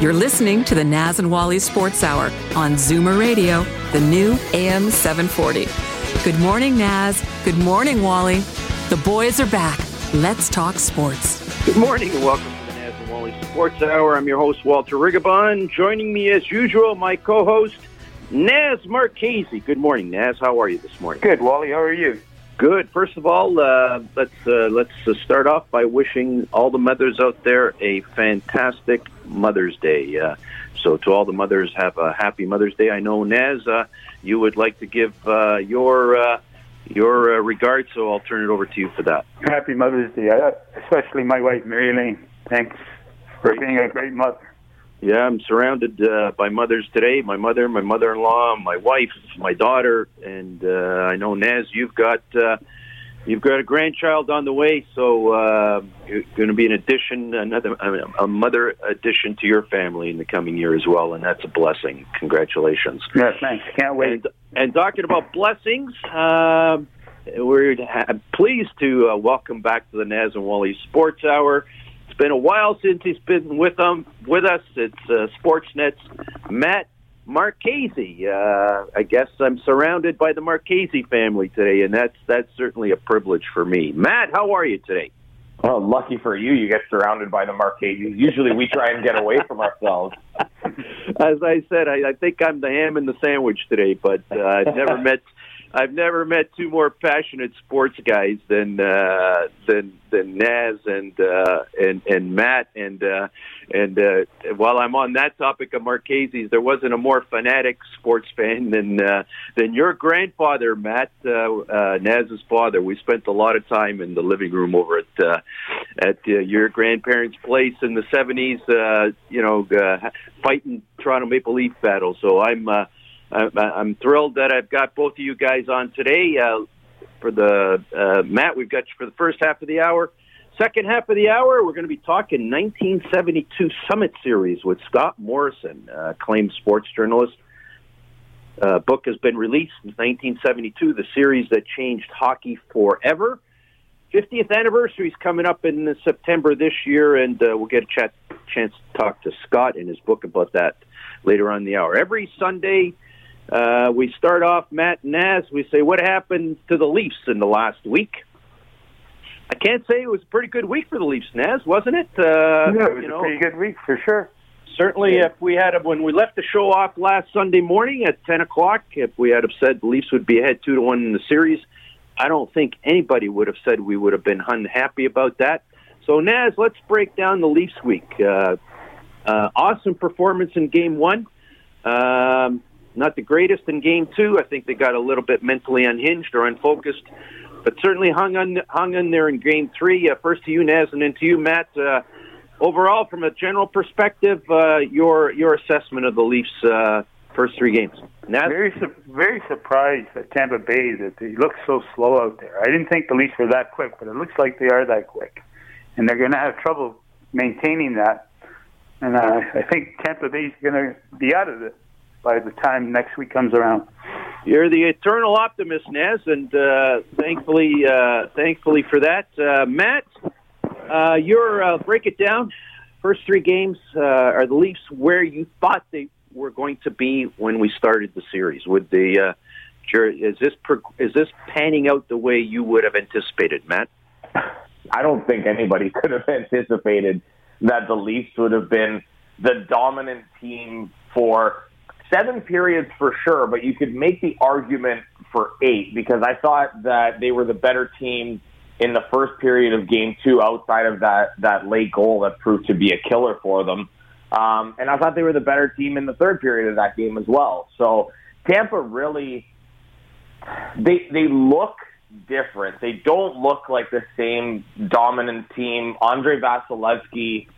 You're listening to the Naz and Wally Sports Hour on Zoomer Radio, the new AM 740. Good morning, Naz. Good morning, Wally. The boys are back. Let's talk sports. Good morning and welcome to the Naz and Wally Sports Hour. I'm your host, Walter Rigabon. Joining me as usual, my co-host, Naz Marchese. Good morning, Naz. How are you this morning? Good, Wally. How are you? Good. First of all, uh, let's uh, let's uh, start off by wishing all the mothers out there a fantastic Mother's Day. Uh, so, to all the mothers, have a happy Mother's Day. I know Naz, uh, you would like to give uh, your uh, your uh, regards, so I'll turn it over to you for that. Happy Mother's Day, especially my wife, Mary Lane. Thanks for being a great mother. Yeah, I'm surrounded uh, by mothers today. My mother, my mother-in-law, my wife, my daughter, and uh, I know Naz. You've got uh, you've got a grandchild on the way, so uh, you're going to be an addition, another a mother addition to your family in the coming year as well, and that's a blessing. Congratulations. Yeah, thanks. Can't wait. And, and talking about blessings, uh, we're ha- pleased to uh, welcome back to the Naz and Wally Sports Hour. Been a while since he's been with them with us. It's uh, Sportsnet's Matt Marchese. Uh, I guess I'm surrounded by the Marchese family today, and that's that's certainly a privilege for me. Matt, how are you today? Well, lucky for you, you get surrounded by the Marcheses. Usually, we try and get away from ourselves. As I said, I, I think I'm the ham in the sandwich today, but uh, I've never met I've never met two more passionate sports guys than uh, than than Naz and uh, and and Matt and uh, and uh, while I'm on that topic of Marchese's, there wasn't a more fanatic sports fan than uh, than your grandfather, Matt uh, uh, Naz's father. We spent a lot of time in the living room over at uh, at uh, your grandparents' place in the '70s. Uh, you know, uh, fighting Toronto Maple Leaf battle. So I'm. Uh, I'm thrilled that I've got both of you guys on today. Uh, for the uh, Matt, we've got you for the first half of the hour. Second half of the hour, we're going to be talking 1972 Summit Series with Scott Morrison, uh, acclaimed sports journalist. Uh, book has been released in 1972, the series that changed hockey forever. 50th anniversary is coming up in September this year, and uh, we'll get a chat, chance to talk to Scott in his book about that later on in the hour. Every Sunday, uh, we start off Matt and Naz. We say, what happened to the Leafs in the last week? I can't say it was a pretty good week for the Leafs, Naz, wasn't it? Uh, yeah, it was you a pretty good week for sure. certainly if we had when we left the show off last Sunday morning at ten o'clock, if we had said the Leafs would be ahead two to one in the series, I don't think anybody would have said we would have been unhappy about that. So Naz, let's break down the Leafs week. Uh, uh, awesome performance in Game One. Um, not the greatest in Game Two. I think they got a little bit mentally unhinged or unfocused, but certainly hung on hung in there in Game Three. Uh, first to you, Naz, and then to you, Matt. Uh, overall, from a general perspective, uh, your your assessment of the Leafs' uh, first three games. Naz? Very, su- very surprised at Tampa Bay that they look so slow out there. I didn't think the Leafs were that quick, but it looks like they are that quick, and they're going to have trouble maintaining that. And uh, I think Tampa Bay's going to be out of it by the time next week comes around. You're the eternal optimist, Naz, and uh, thankfully, uh, thankfully for that, uh, Matt. Uh, your uh, break it down. First three games uh, are the Leafs where you thought they were going to be when we started the series. Would the uh, is this is this panning out the way you would have anticipated, Matt? I don't think anybody could have anticipated that the Leafs would have been the dominant team for seven periods for sure, but you could make the argument for eight because I thought that they were the better team in the first period of game two outside of that, that late goal that proved to be a killer for them. Um, and I thought they were the better team in the third period of that game as well. So Tampa really, they, they look different. They don't look like the same dominant team. Andrei Vasilevskiy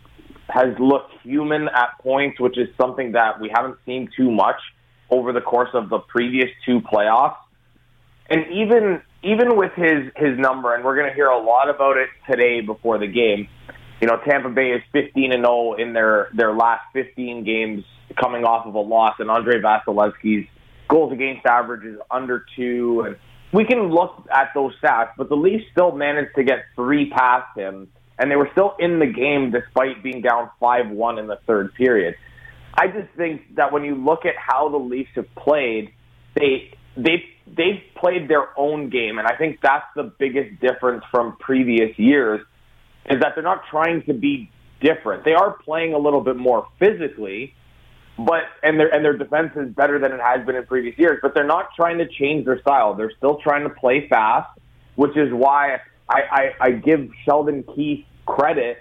has looked human at points, which is something that we haven't seen too much over the course of the previous two playoffs. And even even with his his number, and we're going to hear a lot about it today before the game. You know, Tampa Bay is 15 and 0 in their their last 15 games, coming off of a loss, and Andrei Vasilevskiy's goals against average is under two. And we can look at those stats, but the Leafs still managed to get three past him, and they were still in the game despite being down 5 1 in the third period. I just think that when you look at how the Leafs have played, they they they've played their own game, and I think that's the biggest difference from previous years is that they're not trying to be different. They are playing a little bit more physically, but and their and their defense is better than it has been in previous years. But they're not trying to change their style. They're still trying to play fast, which is why I, I, I give Sheldon Keefe credit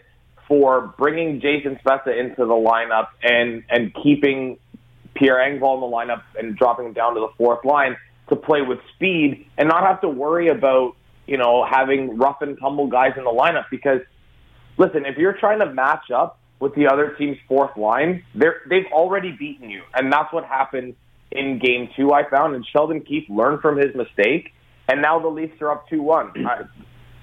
for bringing Jason Spezza into the lineup and and keeping Pierre Engvall in the lineup and dropping him down to the fourth line to play with speed and not have to worry about you know having rough and tumble guys in the lineup. Because listen if you're trying to match up with the other team's fourth line they're they've already beaten you. And that's what happened in game two I found. And Sheldon Keefe learned from his mistake. And now the Leafs are up two one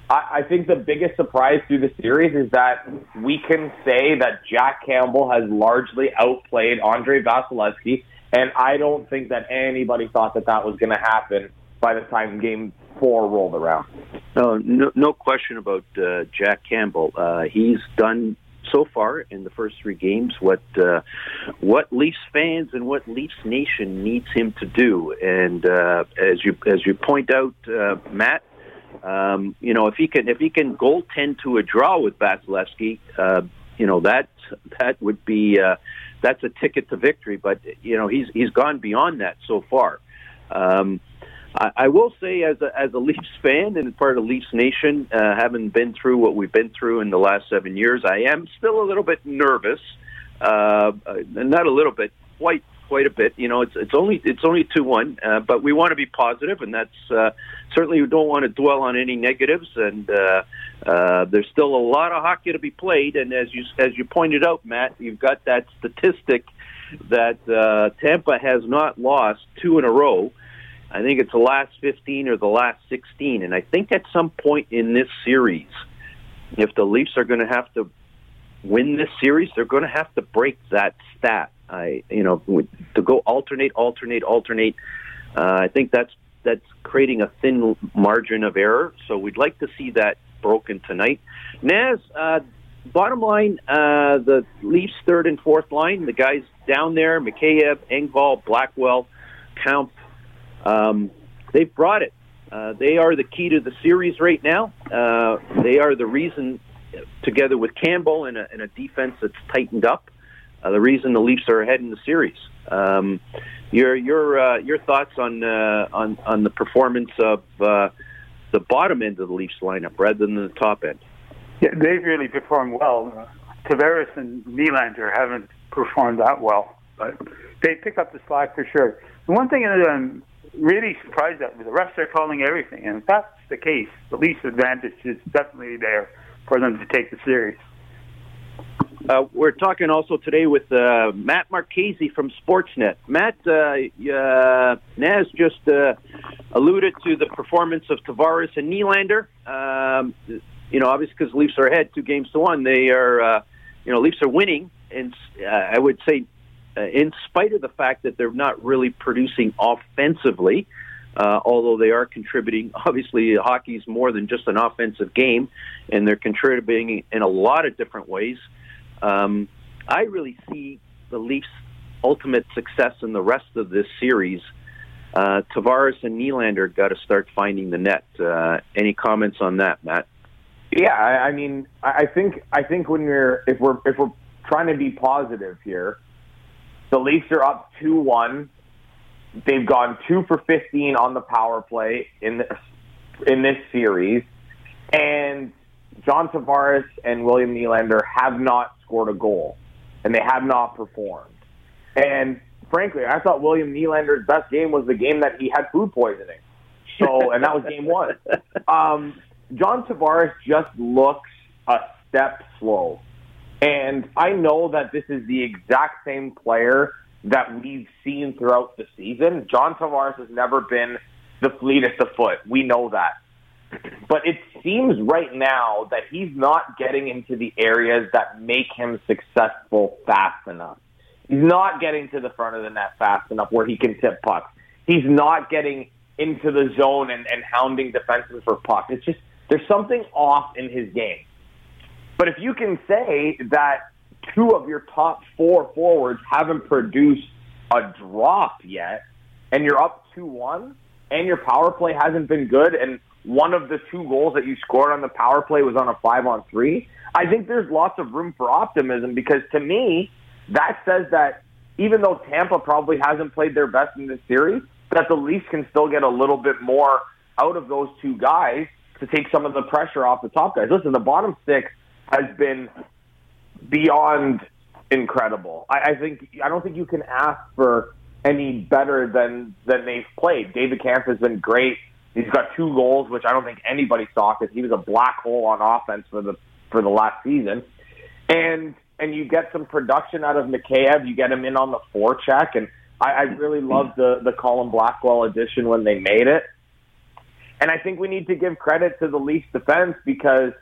I, I think the biggest surprise through the series is that we can say that Jack Campbell has largely outplayed Andrei Vasilevskiy, and I don't think that anybody thought that that was going to happen by the time Game Four rolled around. No, no, no question about uh, Jack Campbell. Uh, he's done so far in the first three games what uh, what Leafs fans and what Leafs Nation needs him to do. And uh, as you as you point out, uh, Matt, um, you know, if he can if he can goaltend to a draw with Vasilevskiy, uh, you know that that would be uh, that's a ticket to victory. But you know, he's he's gone beyond that so far. Um, I, I will say, as a as a Leafs fan and part of Leafs Nation, uh, having been through what we've been through in the last seven years, I am still a little bit nervous. Uh not a little bit, quite quite a bit. You know, it's it's only it's only two one, uh, but we want to be positive, and that's uh, certainly don't want to dwell on any negatives. And uh, uh, there's still a lot of hockey to be played. And as you as you pointed out, Matt, you've got that statistic that uh, Tampa has not lost two in a row. I think it's the last 15 or the last 16. And I think at some point in this series, if the Leafs are going to have to win this series, they're going to have to break that stat. I, you know, to go alternate, alternate, alternate. Uh, I think that's that's creating a thin margin of error. So we'd like to see that broken tonight. Naz, uh, bottom line, uh, the Leafs third and fourth line, the guys down there, Mikheyev, Engvall, Blackwell, Kampf, um, they've brought it. Uh, they are the key to the series right now. Uh, they are the reason, together with Campbell and a, and a defense that's tightened up, uh, the reason the Leafs are ahead in the series. Um, your your uh, your thoughts on uh, on on the performance of uh, the bottom end of the Leafs lineup rather than the top end? Yeah, they've really performed well. Tavares and Nylander haven't performed that well, but they pick up the slack for sure. The one thing that I'm really surprised at, the refs are calling everything, and if that's the case, the Leafs' advantage is definitely there for them to take the series. Uh, we're talking also today with uh, Matt Marchese from Sportsnet. Matt, uh, uh, Naz just uh, alluded to the performance of Tavares and Nylander. Um, you know, obviously because Leafs are ahead two games to one, they are, uh, you know, Leafs are winning, and I would say, in spite of the fact that they're not really producing offensively. Uh, although they are contributing, obviously, hockey is more than just an offensive game, and they're contributing in a lot of different ways. Um, I really see the Leafs' ultimate success in the rest of this series. Uh, Tavares and Nylander got to start finding the net. Uh, any comments on that, Matt? Yeah, I, I mean, I think I think when we're if we're if we're trying to be positive here, the Leafs are up two one. They've gone two for fifteen on the power play in this in this series, and John Tavares and William Nylander have not scored a goal, and they have not performed. And frankly, I thought William Nylander's best game was the game that he had food poisoning. So, and that was game one. Um, John Tavares just looks a step slow. And I know that this is the exact same player that we've seen throughout the season. John Tavares has never been the fleetest of foot. We know that. But it seems right now that he's not getting into the areas that make him successful fast enough. He's not getting to the front of the net fast enough where he can tip pucks. He's not getting into the zone and, and hounding defensemen for pucks. It's just there's something off in his game. But if you can say that two of your top four forwards haven't produced a drop yet, and you're up 2 1, and your power play hasn't been good, and one of the two goals that you scored on the power play was on a 5 on 3, I think there's lots of room for optimism because to me, that says that even though Tampa probably hasn't played their best in this series, that the Leafs can still get a little bit more out of those two guys to take some of the pressure off the top guys. Listen, the bottom six has been beyond incredible. I, I think I don't think you can ask for any better than than they've played. David Kampf has been great. He's got two goals, which I don't think anybody saw because he was a black hole on offense for the for the last season. And and you get some production out of Mikheyev. You get him in on the forecheck, and I, I really love the the Colin Blackwell addition when they made it. And I think we need to give credit to the Leafs defense because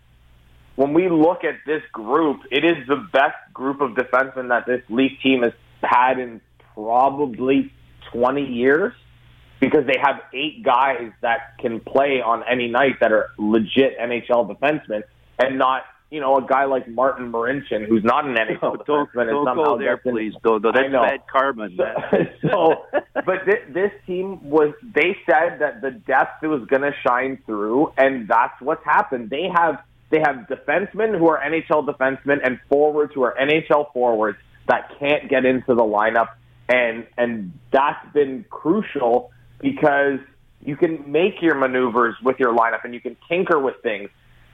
when we look at this group, it is the best group of defensemen that this Leaf team has had in probably 20 years because they have eight guys that can play on any night that are legit NHL defensemen and not you know, a guy like Martin Marincin, who's not an NHL oh, don't, defenseman, don't and go there, please. Don't, don't, that's bad karma. So, so but th- this team was. They said that the depth was going to shine through, and that's what's happened. They have they have defensemen who are NHL defensemen and forwards who are NHL forwards that can't get into the lineup, and and that's been crucial because you can make your maneuvers with your lineup and you can tinker with things.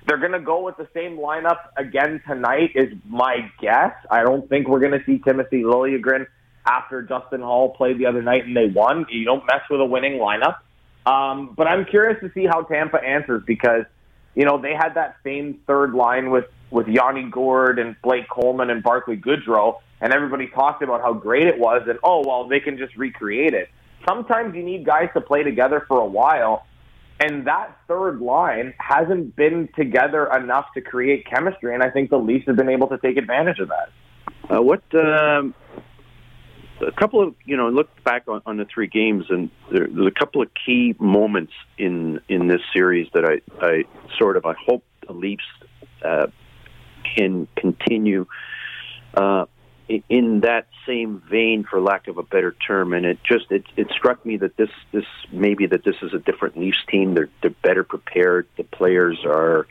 They're going to go with the same lineup again tonight, is my guess. I don't think we're going to see Timothy Liljegren after Justin Holl played the other night and they won. You don't mess with a winning lineup. Um, but I'm curious to see how Tampa answers because, you know, they had that same third line with, with Yanni Gourde and Blake Coleman and Barclay Goodrow, and everybody talked about how great it was and, oh, well, they can just recreate it. Sometimes you need guys to play together for a while and that third line hasn't been together enough to create chemistry, and I think the Leafs have been able to take advantage of that. Uh, what um, a couple of you know look back on, on the three games, and there, there's a couple of key moments in in this series that I I sort of I hope the Leafs uh, can continue. Uh, in that same vein, for lack of a better term, and it just it, it struck me that this this maybe that this is a different Leafs team. They're they're better prepared. The players are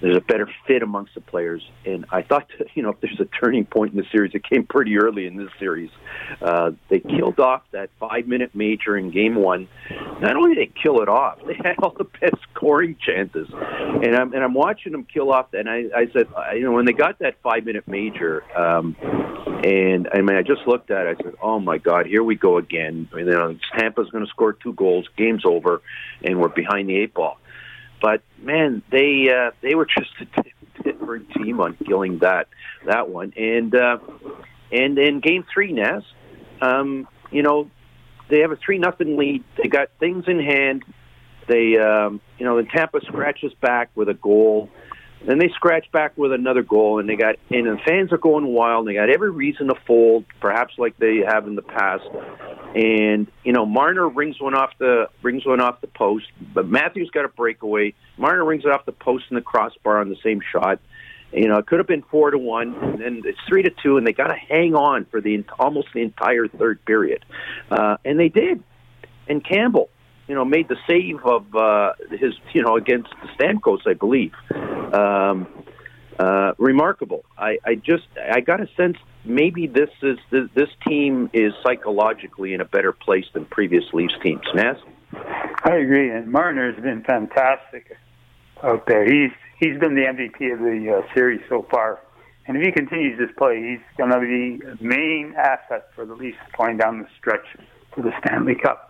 there's a better fit amongst the players. And I thought, you know, if there's a turning point in the series, it came pretty early in this series. Uh, they killed off that five minute major in game one. Not only did they kill it off, they had all the best scoring chances. And I'm, and I'm watching them kill off. And I, I said, you know, when they got that five minute major, um, and I mean, I just looked at it, I said, oh my God, here we go again. You know, Tampa's going to score two goals, game's over, and we're behind the eight ball. But man, they uh, they were just a different team on killing that that one. And uh, and in game three, Naz, um, you know, they have a three nothing lead. They got things in hand. They um, you know, the Tampa scratches back with a goal. Then they scratch back with another goal, and they got and the fans are going wild. And they got every reason to fold, perhaps like they have in the past. And you know, Marner rings one off the rings one off the post, but Matthews got a breakaway. Marner rings it off the post and the crossbar on the same shot. You know, it could have been four to one, and then it's three to two, and they got to hang on for the almost the entire third period, uh, and they did. And Campbell, you know, made the save of uh, his, you know, against Stamkos, I believe. Um, uh, remarkable. I, I just, I got a sense maybe this is this, this team is psychologically in a better place than previous Leafs teams. Naz? I agree, and Marner has been fantastic out there. He's he's been the MVP of the uh, series so far, and if he continues this play, he's going to be a main asset for the Leafs going down the stretch for the Stanley Cup.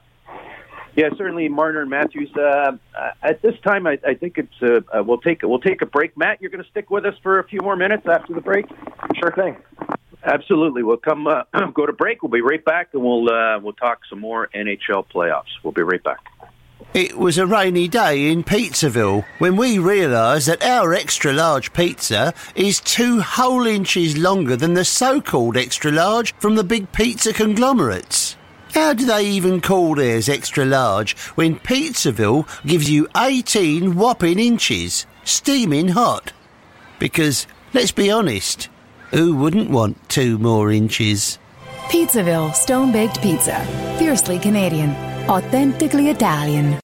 Yeah, certainly, Marner and Matthews. Uh, at this time, I, I think it's uh, uh, we'll take we'll take a break. Matt, you're going to stick with us for a few more minutes after the break. Sure thing. Absolutely, we'll come uh, go to break. We'll be right back, and we'll uh, we'll talk some more NHL playoffs. We'll be right back. It was a rainy day in Pizzaville when we realised that our extra large pizza is two whole inches longer than the so called extra large from the big pizza conglomerates. How do they even call theirs extra large when Pizzaville gives you 18 whopping inches, steaming hot? Because, let's be honest, who wouldn't want two more inches? Pizzaville Stone Baked Pizza. Fiercely Canadian. Authentically Italian.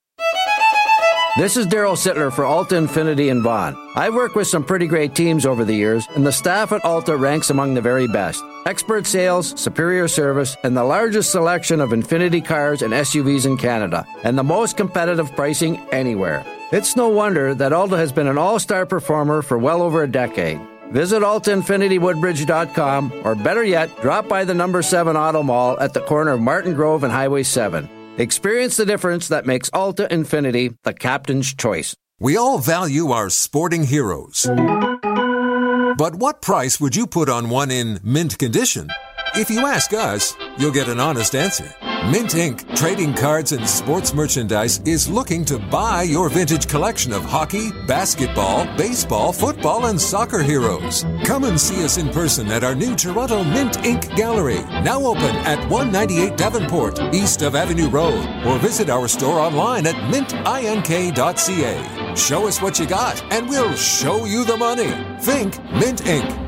This is Daryl Sittler for Alta Infiniti in Vaughan. I've worked with some pretty great teams over the years, and the staff at Alta ranks among the very best. Expert sales, superior service, and the largest selection of Infiniti cars and SUVs in Canada, and the most competitive pricing anywhere. It's no wonder that Alta has been an all star performer for well over a decade. Visit altainfinitywoodbridge.com or better yet, drop by the number 7 Auto Mall at the corner of Martin Grove and Highway 7. Experience the difference that makes Alta Infiniti the captain's choice. We all value our sporting heroes. But what price would you put on one in mint condition? If you ask us, you'll get an honest answer. Mint Inc., trading cards and sports merchandise, is looking to buy your vintage collection of hockey, basketball, baseball, football, and soccer heroes. Come and see us in person at our new Toronto Mint Inc. Gallery, now open at 198 Davenport, east of Avenue Road, or visit our store online at mintink.ca. Show us what you got, and we'll show you the money. Think Mint Inc.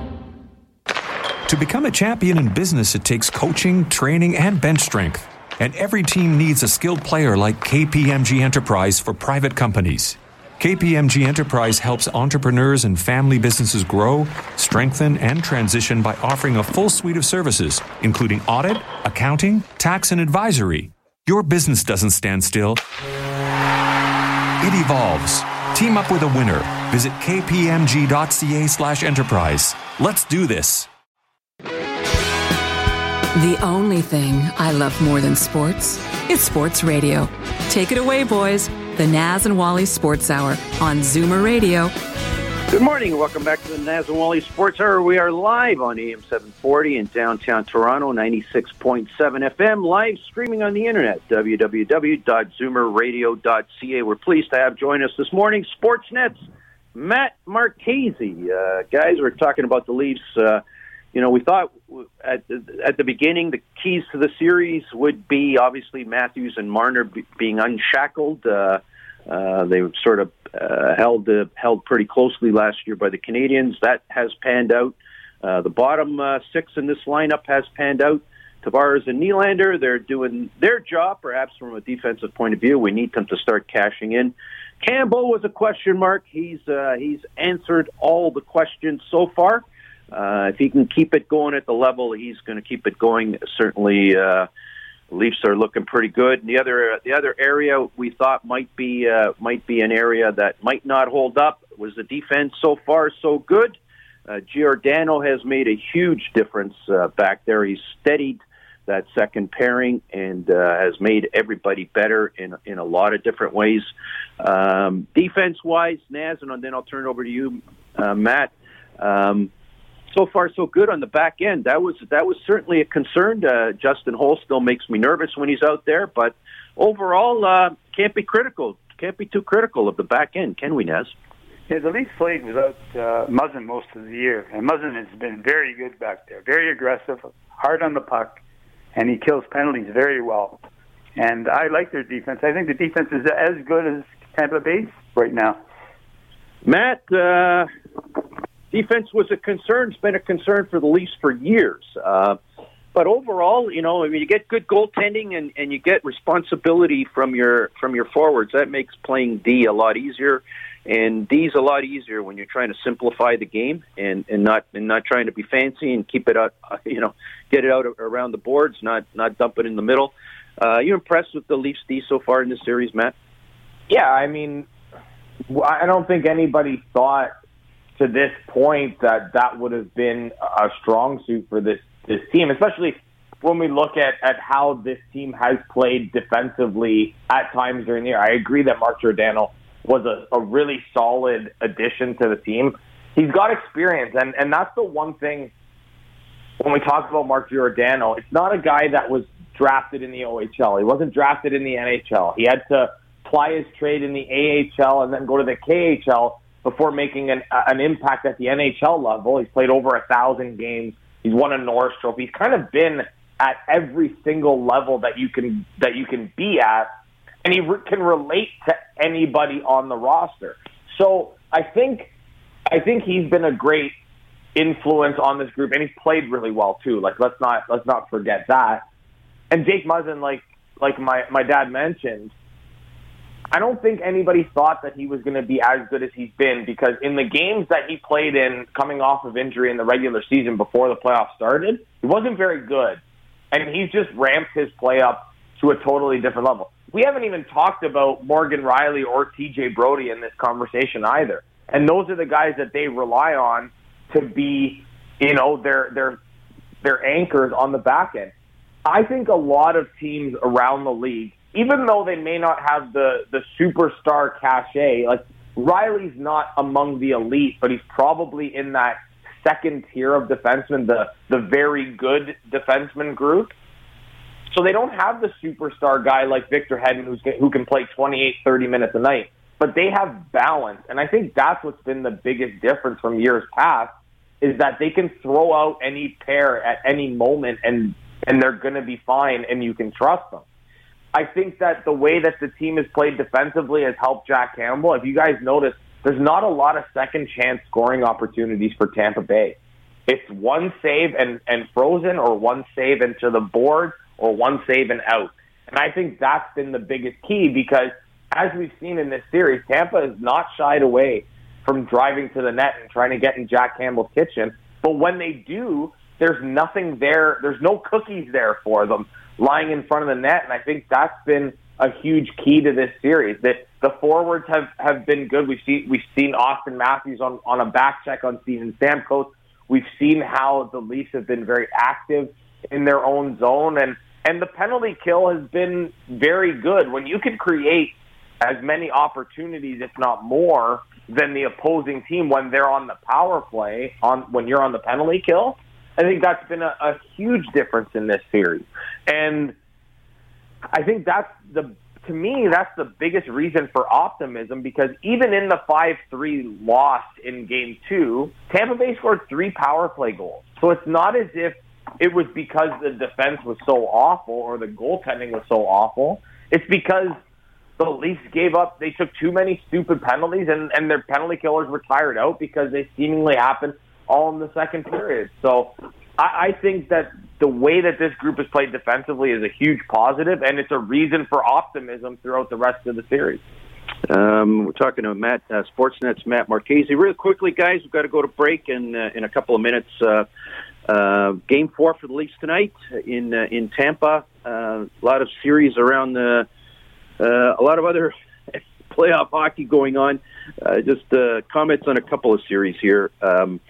To become a champion in business, it takes coaching, training, and bench strength. And every team needs a skilled player like KPMG Enterprise for private companies. KPMG Enterprise helps entrepreneurs and family businesses grow, strengthen, and transition by offering a full suite of services, including audit, accounting, tax, and advisory. Your business doesn't stand still, it evolves. Team up with a winner. Visit kpmg.ca slash enterprise. Let's do this. The only thing I love more than sports is sports radio. Take it away, boys. The Naz and Wally Sports Hour on Zoomer Radio. Good morning. Welcome back to the Naz and Wally Sports Hour. We are live on AM 740 in downtown Toronto, 96.7 FM, live streaming on the internet, www.zoomerradio.ca. We're pleased to have join us this morning, Sportsnet's Matt Marchese. Uh, guys, we're talking about the Leafs. Uh, you know, we thought at at the beginning the keys to the series would be obviously Matthews and Marner be, being unshackled. Uh, uh, they were sort of uh, held uh, held pretty closely last year by the Canadiens. That has panned out. Uh, the bottom uh, six in this lineup has panned out. Tavares and Nylander, they're doing their job, perhaps from a defensive point of view. We need them to start cashing in. Campbell was a question mark. He's uh, he's answered all the questions so far. Uh, if he can keep it going at the level he's going to keep it going, certainly uh, Leafs are looking pretty good. And the other the other area we thought might be uh, might be an area that might not hold up was the defense. So far, so good. Uh, Giordano has made a huge difference uh, back there. He's steadied that second pairing and uh, has made everybody better in in a lot of different ways. Um, defense wise, Naz, and then I'll turn it over to you, uh, Matt. Um, so far so good on the back end. That was that was certainly a concern. Uh, Justin Holl still makes me nervous when he's out there, but overall uh, can't be critical. Can't be too critical of the back end, can we, Naz? Yeah, the Leafs played without uh, Muzzin most of the year, and Muzzin has been very good back there, very aggressive, hard on the puck, and he kills penalties very well. And I like their defense. I think the defense is as good as Tampa Bay's right now. Matt, uh, defense was a concern. It's been a concern for the Leafs for years. Uh, but overall, you know, I mean, you get good goaltending and, and you get responsibility from your from your forwards. That makes playing D a lot easier, and D's a lot easier when you're trying to simplify the game and, and not and not trying to be fancy and keep it out, you know, get it out around the boards, not not dump it in the middle. Uh, you impressed with the Leafs D so far in this series, Matt? Yeah, I mean, I don't think anybody thought to this point that that would have been a strong suit for this this team, especially when we look at, at how this team has played defensively at times during the year, I agree that Mark Giordano was a, a really solid addition to the team. He's got experience, and, and that's the one thing when we talk about Mark Giordano. It's not a guy that was drafted in the OHL. He wasn't drafted in the NHL. He had to ply his trade in the AHL and then go to the KHL before making an, an impact at the NHL level. He's played over a thousand games. He's won a Norris Trophy. He's kind of been at every single level that you can that you can be at, and he re- can relate to anybody on the roster. So I think I think he's been a great influence on this group, and he's played really well too. Like let's not let's not forget that. And Jake Muzzin, like like my my dad mentioned, I don't think anybody thought that he was going to be as good as he's been because in the games that he played in, coming off of injury in the regular season before the playoffs started, he wasn't very good, and he's just ramped his play up to a totally different level. We haven't even talked about Morgan Rielly or TJ Brodie in this conversation either, and those are the guys that they rely on to be, you know, their their their anchors on the back end. I think a lot of teams around the league, even though they may not have the the superstar cachet, like Rielly's not among the elite, but he's probably in that second tier of defensemen, the the very good defenseman group. So they don't have the superstar guy like Victor Hedman who's, who can play 28, 30 minutes a night, but they have balance. And I think that's what's been the biggest difference from years past is that they can throw out any pair at any moment and and they're going to be fine and you can trust them. I think that the way that the team has played defensively has helped Jack Campbell. If you guys notice, there's not a lot of second chance scoring opportunities for Tampa Bay. It's one save and, and frozen or one save into the board or one save and out. And I think that's been the biggest key because as we've seen in this series, Tampa has not shied away from driving to the net and trying to get in Jack Campbell's kitchen. But when they do, there's nothing there. There's no cookies there for them lying in front of the net. And I think that's been a huge key to this series. That the forwards have, have been good. We've seen we've seen Auston Matthews on, on a back check on Steven Stamkos. We've seen how the Leafs have been very active in their own zone and and the penalty kill has been very good. When you can create as many opportunities, if not more, than the opposing team when they're on the power play, on when you're on the penalty kill, I think that's been a, a huge difference in this series. And I think that's the to me that's the biggest reason for optimism because even in the 5-3 loss in game 2, Tampa Bay scored 3 power play goals. So it's not as if it was because the defense was so awful or the goaltending was so awful. It's because the Leafs gave up. They took too many stupid penalties, and and their penalty killers were tired out because they seemingly happened all in the second period. So I, I think that the way that this group has played defensively is a huge positive, and it's a reason for optimism throughout the rest of the series. Um, we're talking to Matt uh, Sportsnet's Matt Marchese. Real quickly, guys, we've got to go to break in uh, in a couple of minutes. Uh, uh, game four for the Leafs tonight in uh, in Tampa. Uh, a lot of series around the, uh, a lot of other playoff hockey going on. Uh, just uh, comments on a couple of series here. Um,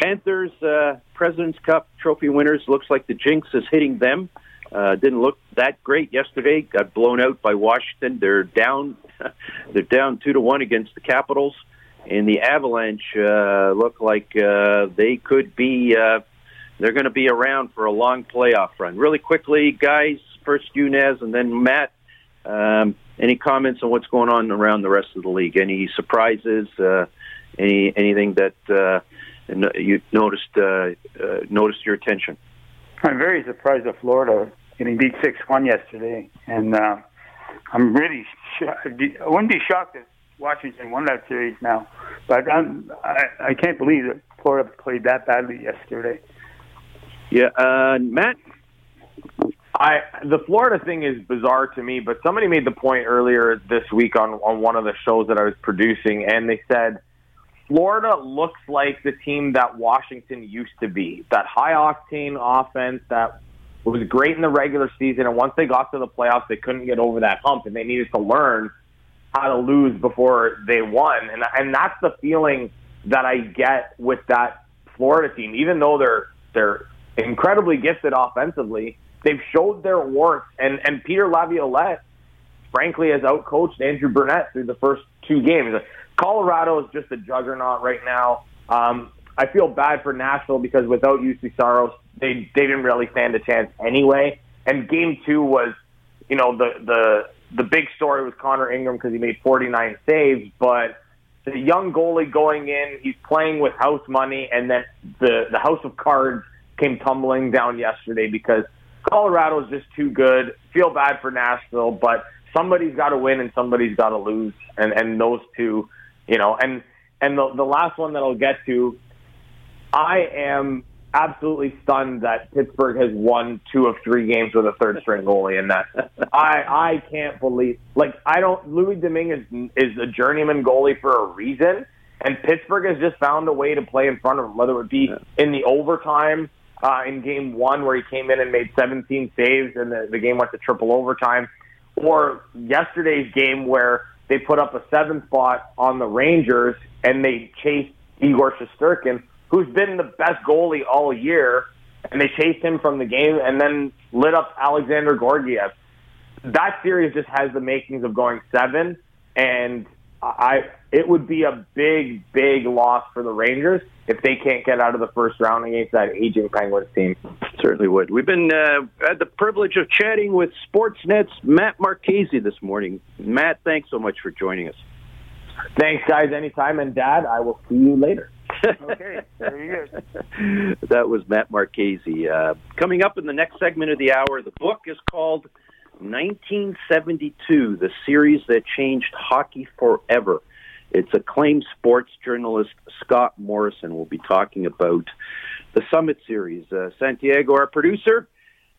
Panthers uh, President's Cup trophy winners looks like the jinx is hitting them. Uh, didn't look that great yesterday. Got blown out by Washington. They're down. they're down two to one against the Capitals, and the Avalanche uh, look like uh, they could be. Uh, they're going to be around for a long playoff run. Really quickly, guys. First, Yunez, and then Matt. Um, any comments on what's going on around the rest of the league? Any surprises? Uh, any anything that uh, you noticed uh, uh, noticed your attention? I'm very surprised that Florida getting beat six one yesterday, and uh, I'm really shocked. I wouldn't be shocked if Washington won that series now, but I'm, I I can't believe that Florida played that badly yesterday. Yeah, uh, Matt. I the Florida thing is bizarre to me, but somebody made the point earlier this week on on one of the shows that I was producing, and they said Florida looks like the team that Washington used to be. That high octane offense that was great in the regular season, and once they got to the playoffs, they couldn't get over that hump, and they needed to learn how to lose before they won, and and that's the feeling that I get with that Florida team, even though they're they're incredibly gifted offensively. They've showed their worth, and and Peter Laviolette, frankly, has outcoached Andrew Brunette through the first two games. Colorado is just a juggernaut right now. Um, I feel bad for Nashville because without Juuse Saros, they they didn't really stand a chance anyway. And game two was, you know, the the the big story was Connor Ingram because he made 49 saves, but the young goalie going in, he's playing with house money, and then the the house of cards came tumbling down yesterday because Colorado is just too good. Feel bad for Nashville, but somebody's got to win and somebody's got to lose, and and those two, you know, and and the the last one that I'll get to, I am absolutely stunned that Pittsburgh has won two of three games with a third string goalie, and that. I I can't believe like I don't Louis Domingue is is a journeyman goalie for a reason, and Pittsburgh has just found a way to play in front of him, whether it be in the overtime uh, in game one where he came in and made 17 saves and the, the game went to triple overtime, or yesterday's game where they put up a seven spot on the Rangers and they chased Igor Shesterkin who's been the best goalie all year, and they chased him from the game and then lit up Alexander Georgiev. That series just has the makings of going seven, and I it would be a big, big loss for the Rangers if they can't get out of the first round against that aging Penguins team. Certainly would. We've been uh, had the privilege of chatting with Sportsnet's Matt Marchese this morning. Matt, thanks so much for joining us. Thanks, guys. Anytime, and Dad, I will see you later. okay, very good. that was Matt Marchese. Uh, coming up in the next segment of the hour, the book is called 1972, the series that changed hockey forever. It's acclaimed sports journalist Scott Morrison will be talking about the Summit Series. Uh, Santiago, our producer,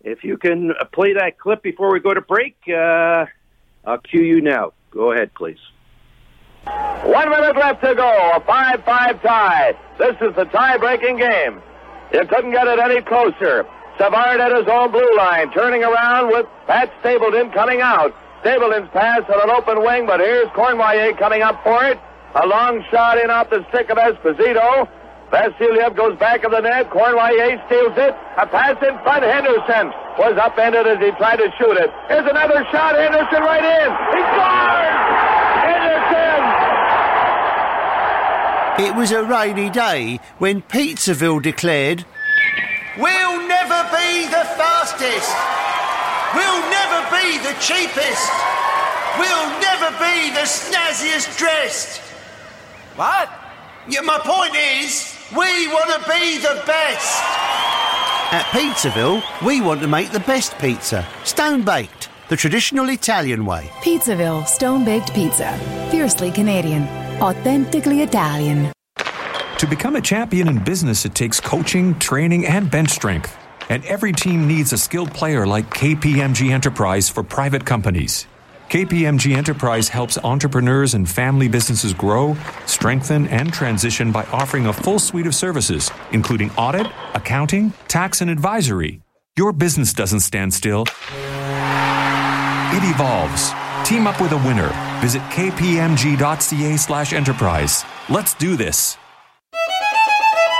if you can play that clip before we go to break, uh, I'll cue you now. Go ahead, please. One minute left to go. A 5 5 tie. This is the tie breaking game. You couldn't get it any closer. Savard at his own blue line, turning around with Pat Stapleton coming out. Stapleton's pass on an open wing, but here's Cournoyer coming up for it. A long shot in off the stick of Esposito. Vasiliev goes back of the net. Cournoyer steals it. A pass in front. Henderson was upended as he tried to shoot it. Here's another shot. Henderson right in. He scores! Henderson! It was a rainy day when Pizzaville declared, We'll never be the fastest. We'll never be the cheapest. We'll never be the snazziest dressed. What? Yeah, my point is, we want to be the best. At Pizzaville, we want to make the best pizza, stone baked, the traditional Italian way. Pizzaville Stone Baked Pizza. Fiercely Canadian. Authentically Italian. To become a champion in business, it takes coaching, training, and bench strength. And every team needs a skilled player like KPMG Enterprise for private companies. KPMG Enterprise helps entrepreneurs and family businesses grow, strengthen, and transition by offering a full suite of services, including audit, accounting, tax, and advisory. Your business doesn't stand still, it evolves. Team up with a winner. Visit kpmg.ca slash enterprise. Let's do this.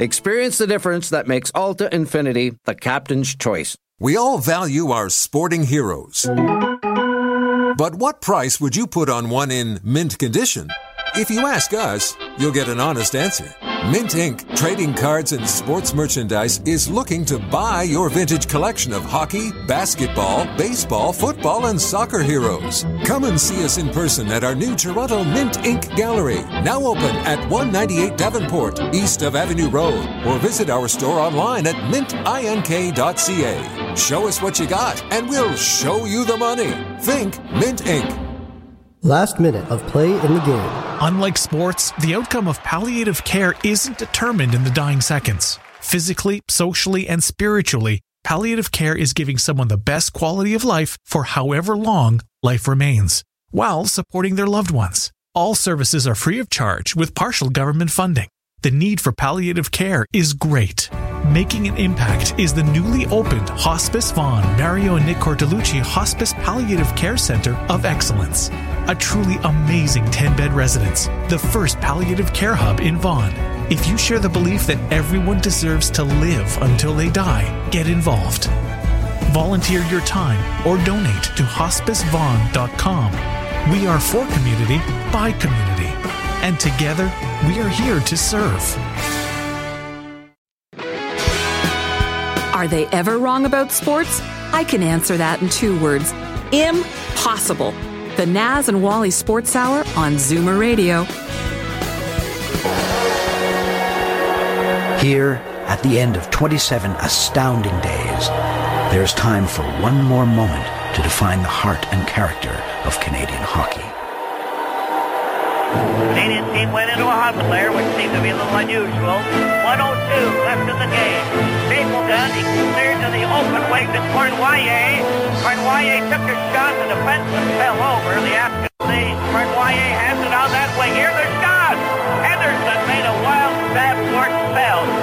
Experience the difference that makes Alta Infiniti the captain's choice. We all value our sporting heroes. But what price would you put on one in mint condition? If you ask us, you'll get an honest answer. Mint Inc., trading cards and sports merchandise, is looking to buy your vintage collection of hockey, basketball, baseball, football, and soccer heroes. Come and see us in person at our new Toronto Mint Inc. Gallery, now open at 198 Davenport, east of Avenue Road, or visit our store online at mintink.ca. Show us what you got, and we'll show you the money. Think Mint Inc. Last minute of play in the game. Unlike sports, the outcome of palliative care isn't determined in the dying seconds. Physically, socially, and spiritually, palliative care is giving someone the best quality of life for however long life remains, while supporting their loved ones. All services are free of charge with partial government funding. The need for palliative care is great. Making an impact is the newly opened Hospice Vaughan Mario and Nick Cortellucci Hospice Palliative Care Center of Excellence. A truly amazing 10 bed residence, the first palliative care hub in Vaughan. If you share the belief that everyone deserves to live until they die, get involved. Volunteer your time or donate to hospicevaughan.com. We are for community by community, and together we are here to serve. Are they ever wrong about sports? I can answer that in two words impossible. The Naz and Wally Sports Hour on Zoomer Radio. Here, at the end of 27 astounding days, there's time for one more moment to define the heart and character of Canadian hockey. Canadian team went into a hot flare, which seemed to be a little unusual. 102 left in the game. Stapleton, he cleared to the open wing to Cournoyer. Cournoyer took a shot, the defenseman fell over. The Afghan, Cournoyer has it on that wing. Here's the shot! Henderson made a wild stab towards Bell.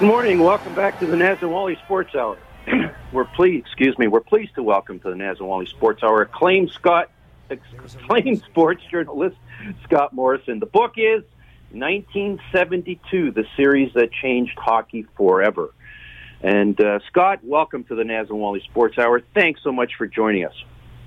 Good morning. Welcome back to the Naz and Wally Sports Hour. we're pleased, excuse me, we're pleased to welcome to the Naz and Wally Sports Hour acclaimed Scott, acclaimed sports journalist Scott Morrison. The book is 1972, the series that changed hockey forever. And uh, Scott, welcome to the Naz and Wally Sports Hour. Thanks so much for joining us.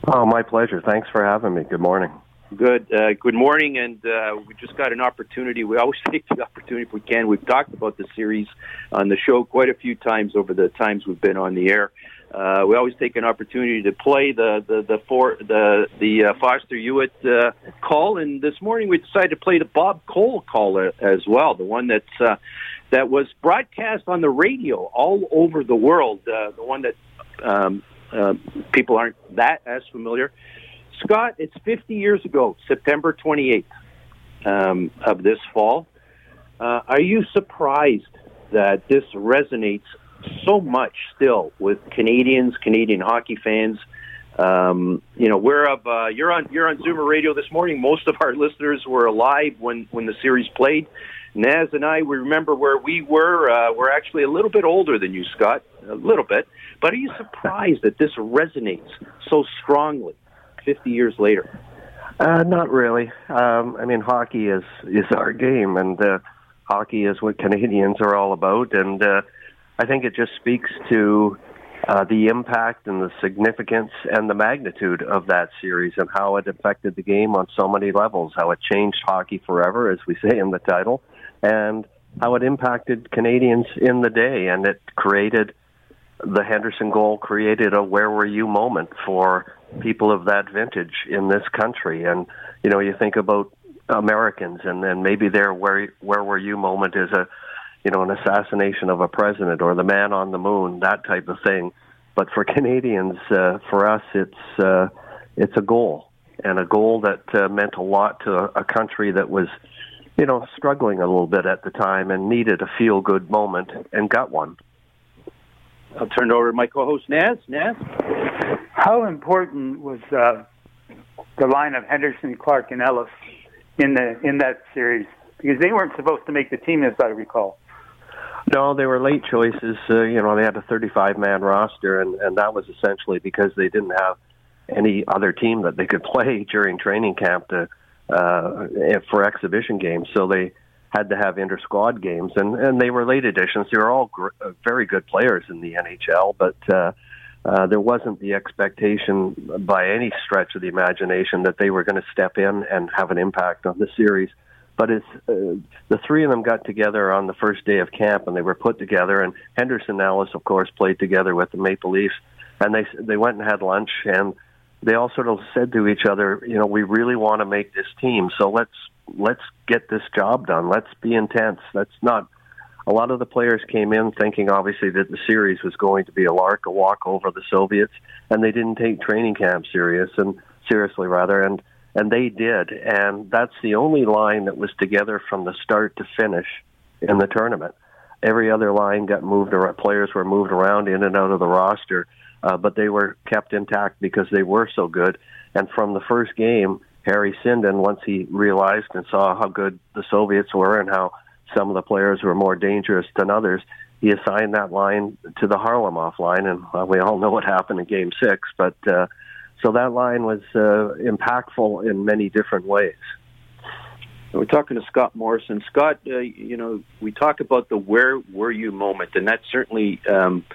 Oh, my pleasure. Thanks for having me. Good morning. Good. Uh, good morning, and uh, we just got an opportunity. We always take the opportunity if we can. We've talked about the series on the show quite a few times over the times we've been on the air. Uh, we always take an opportunity to play the the the the the uh, Foster Hewitt uh, call, and this morning we decided to play the Bob Cole call as well, the one that's uh, that was broadcast on the radio all over the world, the one that um, people aren't that as familiar. Scott, it's 50 years ago, September 28th um, of this fall. Uh, are you surprised that this resonates so much still with Canadians, Canadian hockey fans? Um, you know, we're of uh, you're on you're on Zoomer Radio this morning. Most of our listeners were alive when when the series played. Naz and I, we remember where we were. Uh, we're actually a little bit older than you, Scott, a little bit. But are you surprised that this resonates so strongly 50 years later? Uh, not really. Um, I mean, hockey is is our game, and uh, hockey is what Canadians are all about. And uh, I think it just speaks to uh, the impact and the significance and the magnitude of that series and how it affected the game on so many levels. How it changed hockey forever, as we say in the title, and how it impacted Canadians in the day, and it created the Henderson goal created a where were you moment for people of that vintage in this country. And, you know, you think about Americans and then maybe their where, where were you moment is a, you know, an assassination of a president or the man on the moon, that type of thing. But for Canadians, uh, for us, it's, uh, it's a goal and a goal that uh, meant a lot to a, a country that was, you know, struggling a little bit at the time and needed a feel good moment and got one. I'll turn it over to my co-host Naz. Naz, how important was uh, the line of Henderson, Clark, and Ellis in the in that series? Because they weren't supposed to make the team, as I recall. No, they were late choices. Uh, you know, they had a 35 man roster, and, and that was essentially because they didn't have any other team that they could play during training camp to uh, for exhibition games. So they had to have inter squad games, and and they were late additions. They were all gr- very good players in the NHL, but. Uh, uh, there wasn't the expectation by any stretch of the imagination that they were going to step in and have an impact on the series. But it's uh, the three of them got together on the first day of camp, and they were put together. And Henderson Ellis, of course, played together with the Maple Leafs, and they they went and had lunch, and they all sort of said to each other, you know, we really want to make this team, so let's let's get this job done. Let's be intense. Let's not a lot of the players came in thinking, obviously, that the series was going to be a lark, a walk over the Soviets, and they didn't take training camp serious and seriously rather, and and they did, and that's the only line that was together from the start to finish in the tournament. Every other line got moved, or players were moved around in and out of the roster, uh, but they were kept intact because they were so good. And from the first game, Harry Sinden, once he realized and saw how good the Soviets were and how some of the players were more dangerous than others, he assigned that line to the Harlamov line, and well, we all know what happened in Game Six. But uh, so that line was uh, impactful in many different ways. We're talking to Scott Morrison. Scott, uh, you know, we talk about the "where were you" moment, and that certainly. Um,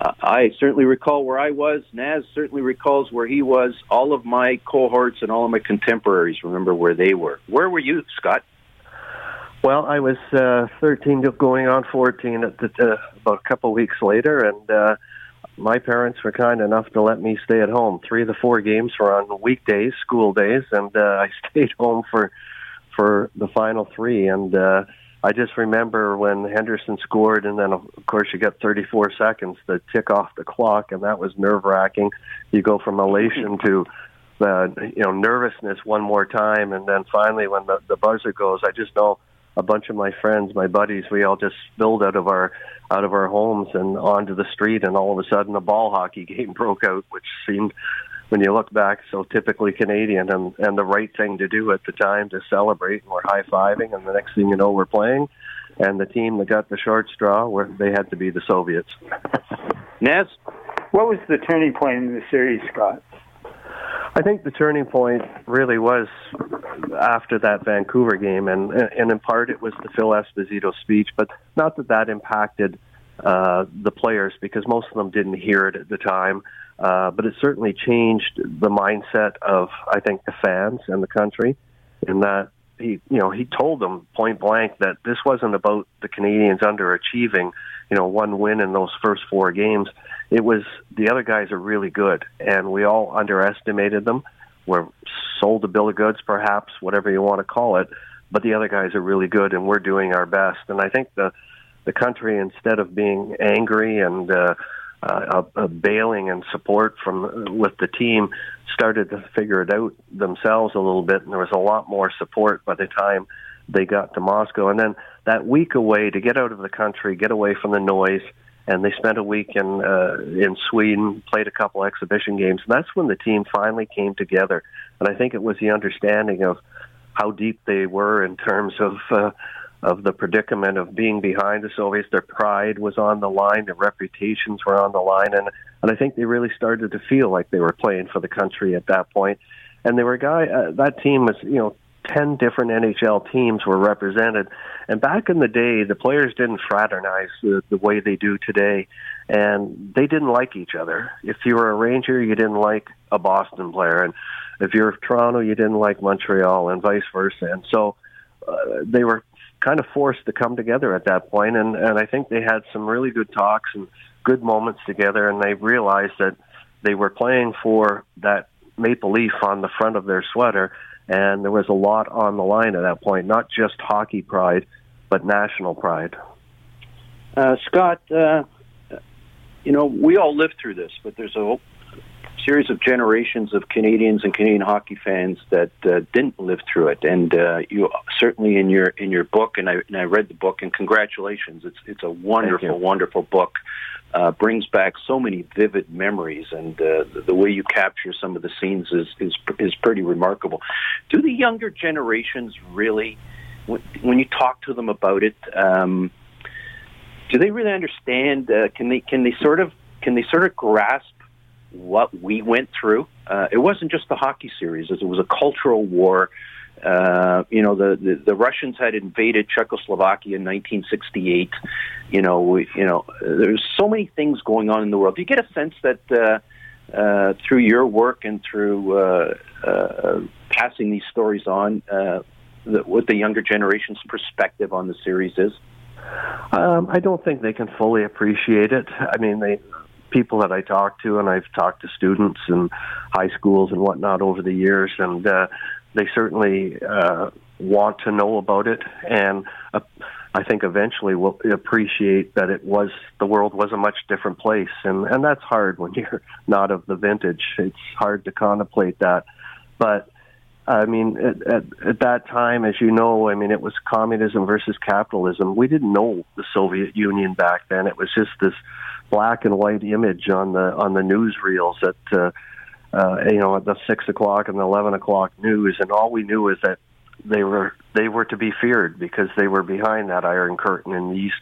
I certainly recall where I was. Naz certainly recalls where he was. All of my cohorts and all of my contemporaries remember where they were. Where were you, Scott? Well, I was uh, 13 going on 14 at the, uh, about a couple weeks later, and uh, my parents were kind enough to let me stay at home. Three of the four games were on weekdays, school days, and uh, I stayed home for for the final three. And uh, I just remember when Henderson scored, and then of course you got 34 seconds to tick off the clock, and that was nerve wracking. You go from elation to uh, you know nervousness one more time, and then finally when the, the buzzer goes, I just know a bunch of my friends, my buddies, we all just spilled out of our out of our homes and onto the street, and all of a sudden a ball hockey game broke out, which seemed, when you look back, so typically Canadian and and the right thing to do at the time to celebrate. And we're high fiving, and the next thing you know, we're playing, and the team that got the short straw, were they had to be the Soviets. Naz, what was the turning point in the series, Scott? I think the turning point really was after that Vancouver game, and and in part it was the Phil Esposito speech, but not that that impacted uh, the players because most of them didn't hear it at the time. Uh, but it certainly changed the mindset of I think the fans and the country, in that he you know he told them point blank that this wasn't about the Canadians underachieving, you know, one win in those first four games it was the other guys are really good, and we all underestimated them. We're sold a bill of goods, perhaps, whatever you want to call it. But the other guys are really good, and we're doing our best. And I think the the country, instead of being angry and uh, uh, uh, bailing and support from with the team, started to figure it out themselves a little bit, and there was a lot more support by the time they got to Moscow. And then that week away to get out of the country, get away from the noise and they spent a week in uh, in Sweden, played a couple exhibition games. And that's when the team finally came together, and I think it was the understanding of how deep they were in terms of uh, of the predicament of being behind the Soviets. Their pride was on the line, their reputations were on the line, and and I think they really started to feel like they were playing for the country at that point. And they were guy. Uh, that team was, you know, 10 different NHL teams were represented. And back in the day, the players didn't fraternize the, the way they do today. And they didn't like each other. If you were a Ranger, you didn't like a Boston player. And if you're Toronto, you didn't like Montreal, and vice versa. And so uh, they were kind of forced to come together at that. And, and I think they had some really good talks and good moments together. And they realized that they were playing for that maple leaf on the front of their sweater and there was a lot on the line at that point, not just hockey pride, but national pride. Uh, Scott, uh, you know, we all lived through this, but there's a series of generations of Canadians and Canadian hockey fans that uh, didn't live through it, and uh, you certainly in your in your book, and I and I read the book, and congratulations, it's it's a wonderful, wonderful book uh, brings back so many vivid memories, and uh, the, the way you capture some of the scenes is, is is pretty remarkable. Do the younger generations really, when, when you talk to them about it, um, do they really understand? Uh, can they can they sort of can they sort of grasp what we went through? Uh, it wasn't just the hockey series; it was a cultural war uh, you know, the, the, the Russians had invaded Czechoslovakia in 1968. You know, we, you know, there's so many things going on in the world. Do you get a sense that uh, uh, through your work and through uh, uh, passing these stories on, the, what the younger generation's perspective on the series is? Um, I don't think they can fully appreciate it. I mean, they people that I talk to, and I've talked to students in high schools and whatnot over the years, and uh, they certainly uh, want to know about it. And uh, I think eventually will appreciate that it was the world was a much different place, and and that's hard when you're not of the vintage. It's hard to contemplate that, but I mean, at, at, at that time, as you know, I mean, it was communism versus capitalism. We didn't know the Soviet Union back then. It was just this black and white image on the on the newsreels at uh, uh, you know at the six o'clock and the eleven o'clock news, and all we knew is that they were they were to be feared because they were behind that iron curtain in the east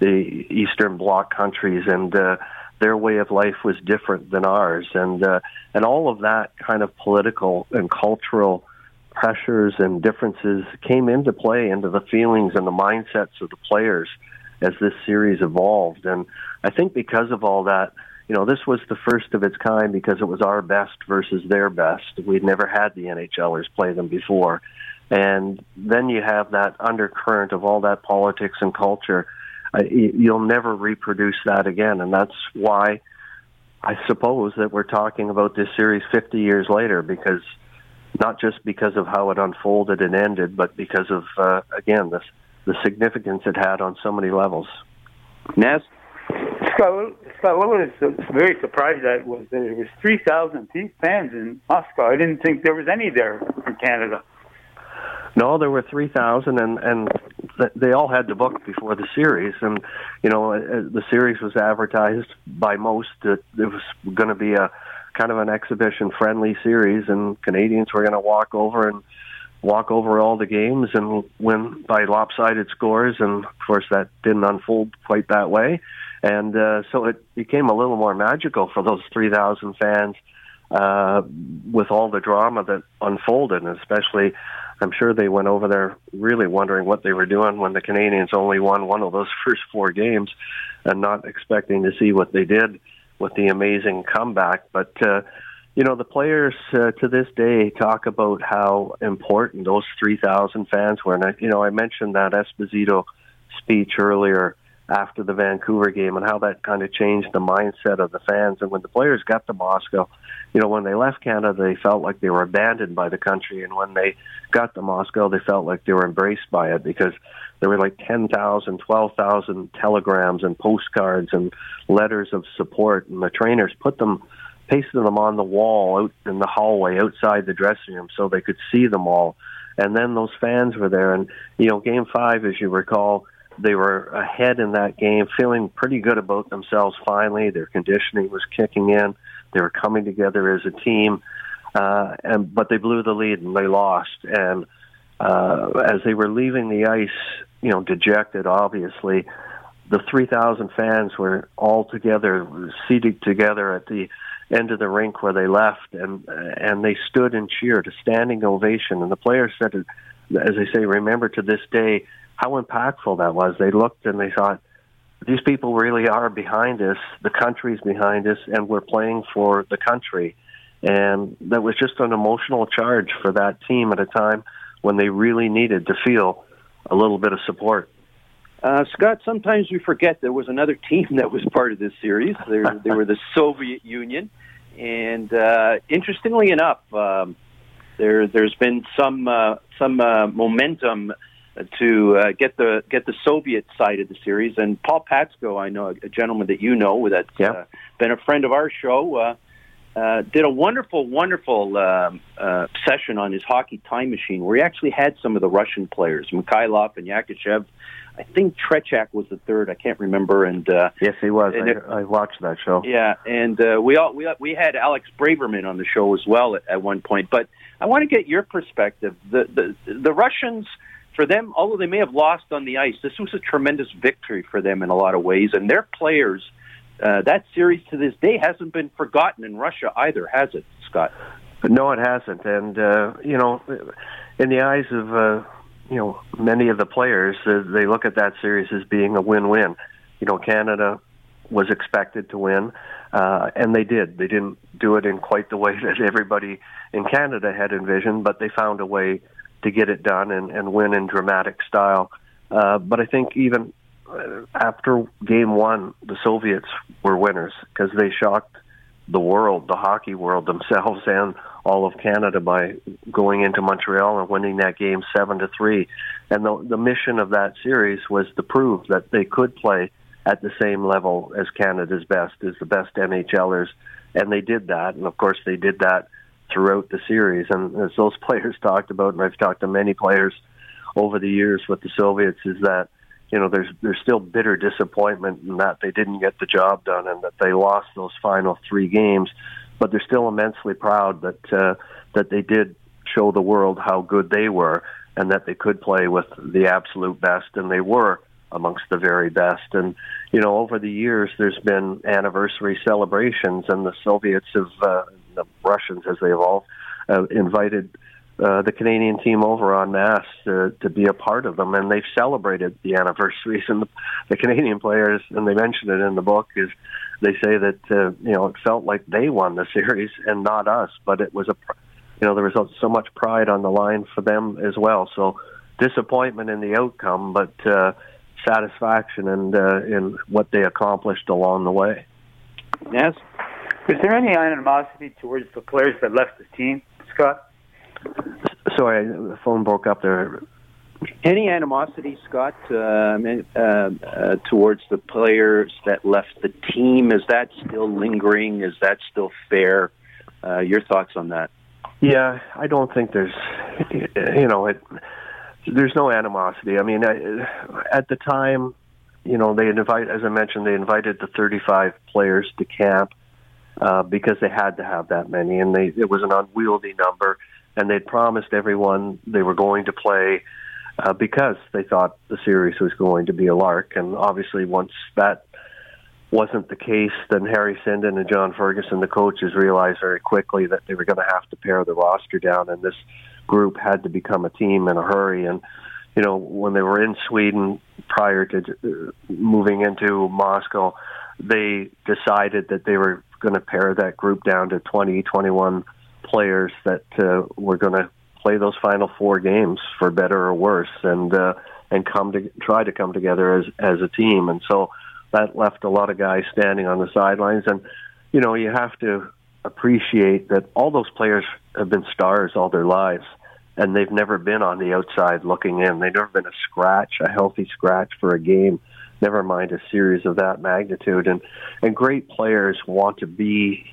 the eastern bloc countries. And uh their way of life was different than ours. And uh and all of that kind of political and cultural pressures and differences came into play into the feelings and the mindsets of the players as this series evolved. And i think because of all that you know this was the first of its kind because it was our best versus their best. We'd never had the NHLers play them before. And then you have that undercurrent of all that politics and culture. You'll never reproduce that again. And that's why I suppose that we're talking about this series 50 years later because not just because of how it unfolded and ended, but because of uh, again the the significance it had on so many levels. Naz, Scott, Scott, what was very surprised at was that there was 3,000 fans in Moscow. I didn't think there was any there from Canada. No, there were three thousand, and and and they all had to book before the series, and you know uh, the series was advertised by most that it was going to be a kind of an exhibition friendly series, and Canadians were going to walk over and walk over all the games and win by lopsided scores, and of course that didn't unfold quite that way, and uh, so it became a little more magical for those three thousand fans uh, with all the drama that unfolded, and especially I'm sure they went over there really wondering what they were doing when the Canadians only won one of those first four games and not expecting to see what they did with the amazing comeback. But, uh, you know, the players uh, to this day talk about how important those 3,000 fans were. And, I, you know, I mentioned that Esposito speech earlier after the Vancouver game and how that kind of changed the mindset of the fans. And when the players got to Moscow, you know, when they left Canada, they felt like they were abandoned by the country. And when they got to Moscow, they felt like they were embraced by it because there were like 10,000, 12,000 telegrams and postcards and letters of support. And the trainers put them, pasted them on the wall out in the hallway outside the dressing room so they could see them all. And then those fans were there. And, you know, game five, as you recall, they were ahead in that game, feeling pretty good about themselves finally. Their conditioning was kicking in. They were coming together as a team. Uh, and but they blew the lead and they lost. And uh, as they were leaving the ice, you know, dejected, obviously, the 3,000 fans were all together, seated together at the end of the rink where they left, and and they stood and cheered, a standing ovation. And the players said, as they say, remember to this day how impactful that was. They looked and they thought, these people really are behind us, the country's behind us, and we're playing for the country. And that was just an emotional charge for that team at a time when they really needed to feel a little bit of support. Uh, Scott, sometimes we forget there was another team that was part of this series. They, they were the Soviet Union. And uh, interestingly enough, um, there, there's been some, uh, some uh, momentum to uh, get the get the Soviet side of the series. And Paul Patskou, I know a gentleman that you know that's yeah. uh, been a friend of our show, uh, uh, did a wonderful, wonderful um, uh, session on his hockey time machine where he actually had some of the Russian players, Mikhailov and Yakushev. I think Tretiak was the third. I can't remember. And uh, yes, he was. I, it, I, watched that show. Yeah, and uh, we all we we had Alex Braverman on the show as well at, at one point. But I want to get your perspective. The the the Russians for them, although they may have lost on the ice, this was a tremendous victory for them in a lot of ways. And their players, uh, that series to this day hasn't been forgotten in Russia either, has it, Scott? No, it hasn't. And, uh, you know, in the eyes of, uh, you know, many of the players, uh, they look at that series as being a win win. You know, Canada was expected to win, uh, and they did. They didn't do it in quite the way that everybody in Canada had envisioned, but they found a way to get it done and, and win in dramatic style. Uh, but I think even uh, after game one, the Soviets were winners because they shocked the world, the hockey world themselves, and all of Canada by going into Montreal and winning that game seven to three. And the, the mission of that series was to prove that they could play at the same level as Canada's best, as the best NHLers, and they did that. And of course, they did that throughout the series. And as those players talked about, and I've talked to many players over the years with the Soviets, is that you know there's there's still bitter disappointment in that they didn't get the job done and that they lost those final three games, but they're still immensely proud that uh, that they did show the world how good they were and that they could play with the absolute best, and they were amongst the very best. And you know, over the years, there's been anniversary celebrations, and the Soviets have, uh, the Russians as they evolved, uh, invited uh, the Canadian team over en masse to, to be a part of them, and they've celebrated the anniversaries. And the, the Canadian players, and they mention it in the book, is they say that uh, you know it felt like they won the series and not us, but it was a, you know, there was so much pride on the line for them as well. So disappointment in the outcome, but uh, satisfaction and uh, in what they accomplished along the way. Yes. Is there any animosity towards the players that left the team, Scott? Sorry, the phone broke up there. Any animosity, Scott, uh, uh, uh, towards the players that left the team? Is that still lingering? Is that still fair? Uh, your thoughts on that? Yeah, I don't think there's, you know, it, there's no animosity. I mean, I, at the time, you know, they invite, as I mentioned, they invited the 35 players to camp uh, because they had to have that many, and they it was an unwieldy number and they'd promised everyone they were going to play uh, because they thought the series was going to be a lark. And obviously, once that wasn't the case, then Harry Sinden and John Ferguson, the coaches, realized very quickly that they were going to have to pare the roster down, and this group had to become a team in a hurry. And you know, when they were in Sweden prior to uh, moving into Moscow, they decided that they were going to pare that group down to 20, 21 players that uh, were going to play those final four games for better or worse, and uh, and come to try to come together as as a team. And so that left a lot of guys standing on the sidelines. And you know, you have to appreciate that all those players have been stars all their lives, and they've never been on the outside looking in. They've never been a scratch, a healthy scratch for a game. Never mind a series of that magnitude. And and great players want to be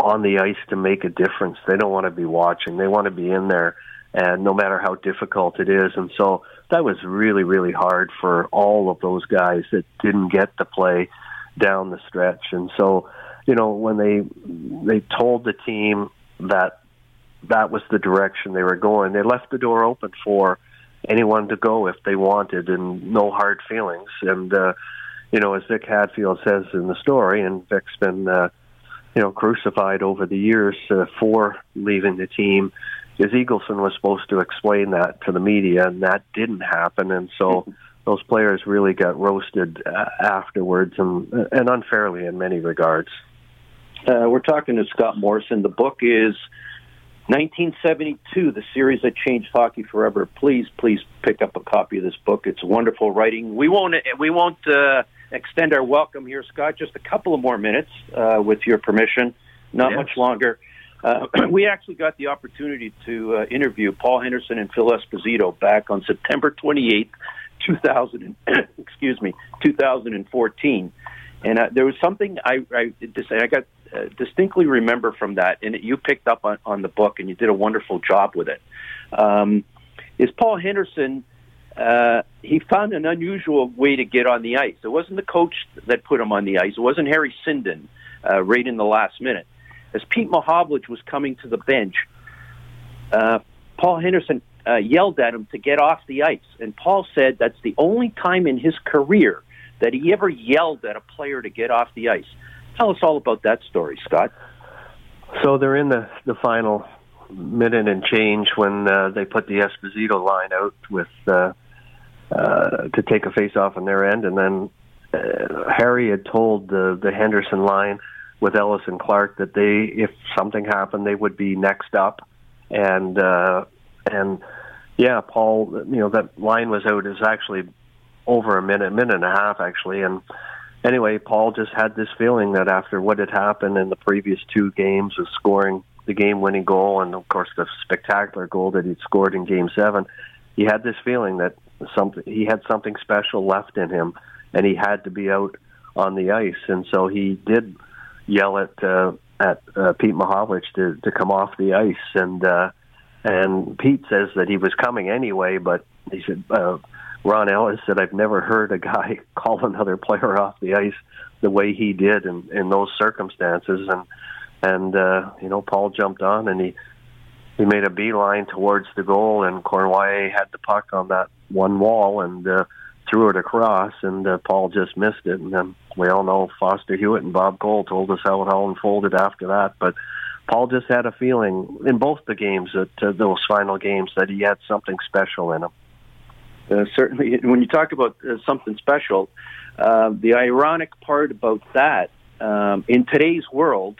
on the ice to make a difference. They don't want to be watching. They want to be in there, and no matter how difficult it is. And so that was really, really hard for all of those guys that didn't get to play down the stretch. And so, you know, when they they told the team that that was the direction they were going, they left the door open for anyone to go if they wanted, and no hard feelings. And uh, you know, as Vic Hadfield says in the story, and Vic's been uh, you know, crucified over the years uh, for leaving the team. Is Eagleson was supposed to explain that to the media, and that didn't happen, and so those players really got roasted uh, afterwards, and and unfairly in many regards. Uh, we're talking to Scott Morrison. The book is 1972, the series that changed hockey forever. Please, please pick up a copy of this book. It's wonderful writing. We won't we won't uh, extend our welcome here, Scott. Just a couple of more minutes, uh, with your permission. Not yes. much longer. Uh, we actually got the opportunity to uh, interview Paul Henderson and Phil Esposito back on September 28th, 2000. excuse me, 2014. And uh, there was something I I, I got uh, distinctly remember from that, and you picked up on, on the book, and you did a wonderful job with it. Um, is Paul Henderson uh, he found an unusual way to get on the ice. It wasn't the coach that put him on the ice. It wasn't Harry Sinden uh, right in the last minute. As Pete Mahovlich was coming to the bench, uh, Paul Henderson uh, yelled at him to get off the ice. And Paul said that's the only time in his career that he ever yelled at a player to get off the ice. Tell us all about that story, Scott. So they're in the, the final minute and change when uh, they put the Esposito line out with uh, uh, to take a face off on their end, and then uh, Harry had told the the Henderson line with Ellis and Clark that they, if something happened, they would be next up, and uh, and yeah, Paul, you know that line was out is actually over a minute, minute and a half actually, and anyway, Paul just had this feeling that after what had happened in the previous two games of scoring the game-winning goal and of course the spectacular goal that he'd scored in Game Seven, he had this feeling that something he had something special left in him, and he had to be out on the ice, and so he did yell at uh, at uh, Pete Mahovlich to to come off the ice, and uh, and Pete says that he was coming anyway, but he said uh, Ron Ellis said I've never heard a guy call another player off the ice the way he did in in those circumstances, and and uh, you know Paul jumped on and he he made a beeline towards the goal, and Cournoyer had the puck on that one wall and uh, threw it across, and uh, Paul just missed it. And then we all know Foster Hewitt and Bob Cole told us how it all unfolded after that. But Paul just had a feeling in both the games, that uh, those final games, that he had something special in him. Uh, certainly, when you talk about uh, something special, uh, the ironic part about that um, in today's world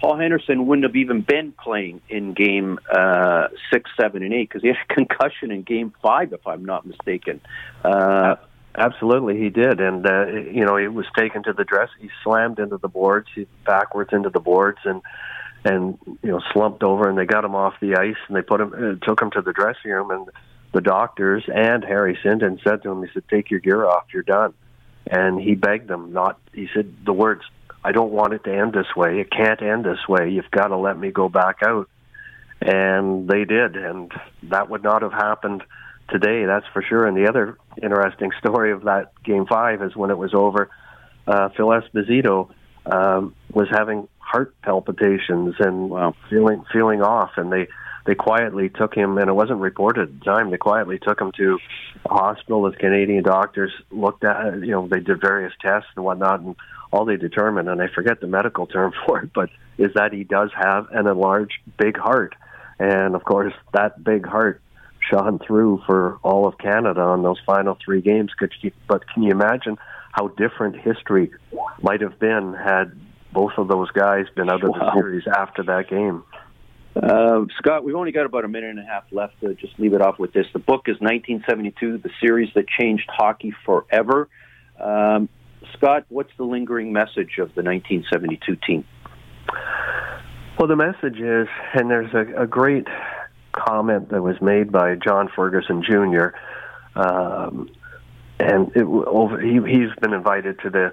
Paul Henderson wouldn't have even been playing in game uh, six, seven, and eight because he had a concussion in game five, if I'm not mistaken. Uh, Absolutely, he did, and uh, you know he was taken to the dress. He slammed into the boards, he backwards into the boards, and and you know slumped over, and they got him off the ice, and they put him, uh, took him to the dressing room, and the doctors and Harry Sinden said to him, he said, "Take your gear off, you're done," and he begged them not. He said the words, I don't want it to end this way. It can't end this way. You've got to let me go back out. And they did, and that would not have happened today, that's for sure. And the other interesting story of that game five is when it was over, uh, Phil Esposito um, was having heart palpitations and wow. feeling feeling off, and they they quietly took him, and it wasn't reported at the time. They quietly took him to a hospital. The Canadian doctors looked at, you know, they did various tests and whatnot, and all they determine, and I forget the medical term for it, but is that he does have an enlarged big heart. And of course, that big heart shone through for all of Canada on those final three games. Could you, but can you imagine how different history might have been had both of those guys been out of wow. the series after that game? Uh, Scott, we've only got about a minute and a half left to just leave it off with this. The book is 1972, the series that changed hockey forever. Um, Scott, what's the lingering message of the 1972 team? Well, the message is, and there's a, a great comment that was made by John Ferguson Jr. Um, and it, over, he, he's been invited to the,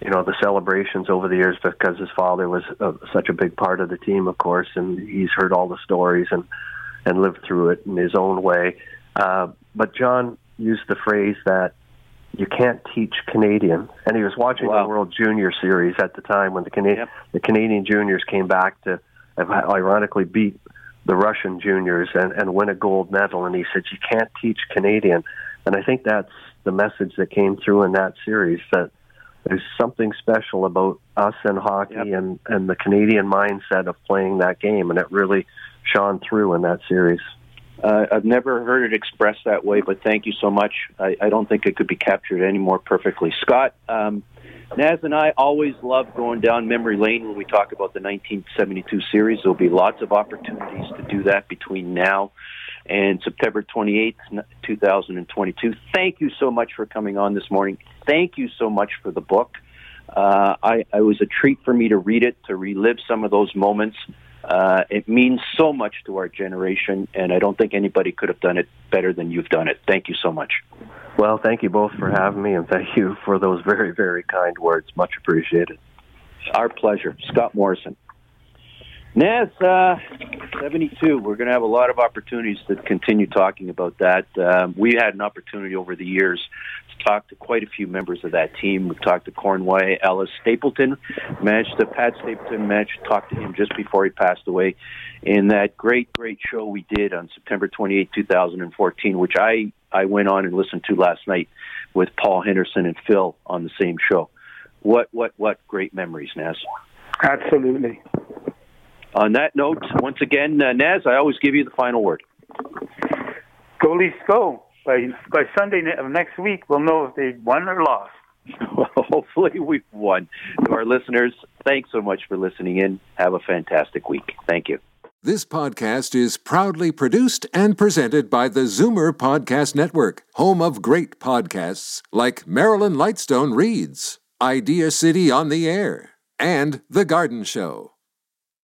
you know, the celebrations over the years because his father was uh, such a big part of the team, of course, and he's heard all the stories and and lived through it in his own way. Uh, but John used the phrase that you can't teach Canadian. And he was watching wow. the World Junior Series at the time when the Canadian yep. the Canadian juniors came back to ironically beat the Russian juniors and, and win a gold medal. And he said, "You can't teach Canadian." And I think that's the message that came through in that series that there's something special about us and hockey yep. and and the Canadian mindset of playing that game, and it really shone through in that series. Uh, I've never heard it expressed that way, but thank you so much. I, I don't think it could be captured any more perfectly. Scott, um, Naz and I always love going down memory lane when we talk about the 1972 series. There'll be lots of opportunities to do that between now and September 28th, 2022. Thank you so much for coming on this morning. Thank you so much for the book. Uh, I, it was a treat for me to read it, to relive some of those moments. Uh, it means so much to our generation, and I don't think anybody could have done it better than you've done it. Thank you so much. Well, thank you both for having me, and thank you for those very, very kind words. Much appreciated. Our pleasure. Scott Morrison. Naz, uh, 72. We're going to have a lot of opportunities to continue talking about that. Um, we had an opportunity over the years to talk to quite a few members of that team. We've talked to Cournoyer, Ellis, Stapleton. Managed to Pat Stapleton managed to talk to him just before he passed away in that great, great show we did on September 28, 2014, which I I went on and listened to last night with Paul Henderson and Phil on the same show. What what what great memories, Naz. Absolutely on that note, once again, uh, Naz, I always give you the final word. Go Leafs go. By, by Sunday of next week, we'll know if they won or lost. Well, hopefully we've won. To our listeners, thanks so much for listening in. Have a fantastic week. Thank you. This podcast is proudly produced and presented by the Zoomer Podcast Network, home of great podcasts like Marilyn Lightstone Reads. Idea City on the Air, and The Garden Show.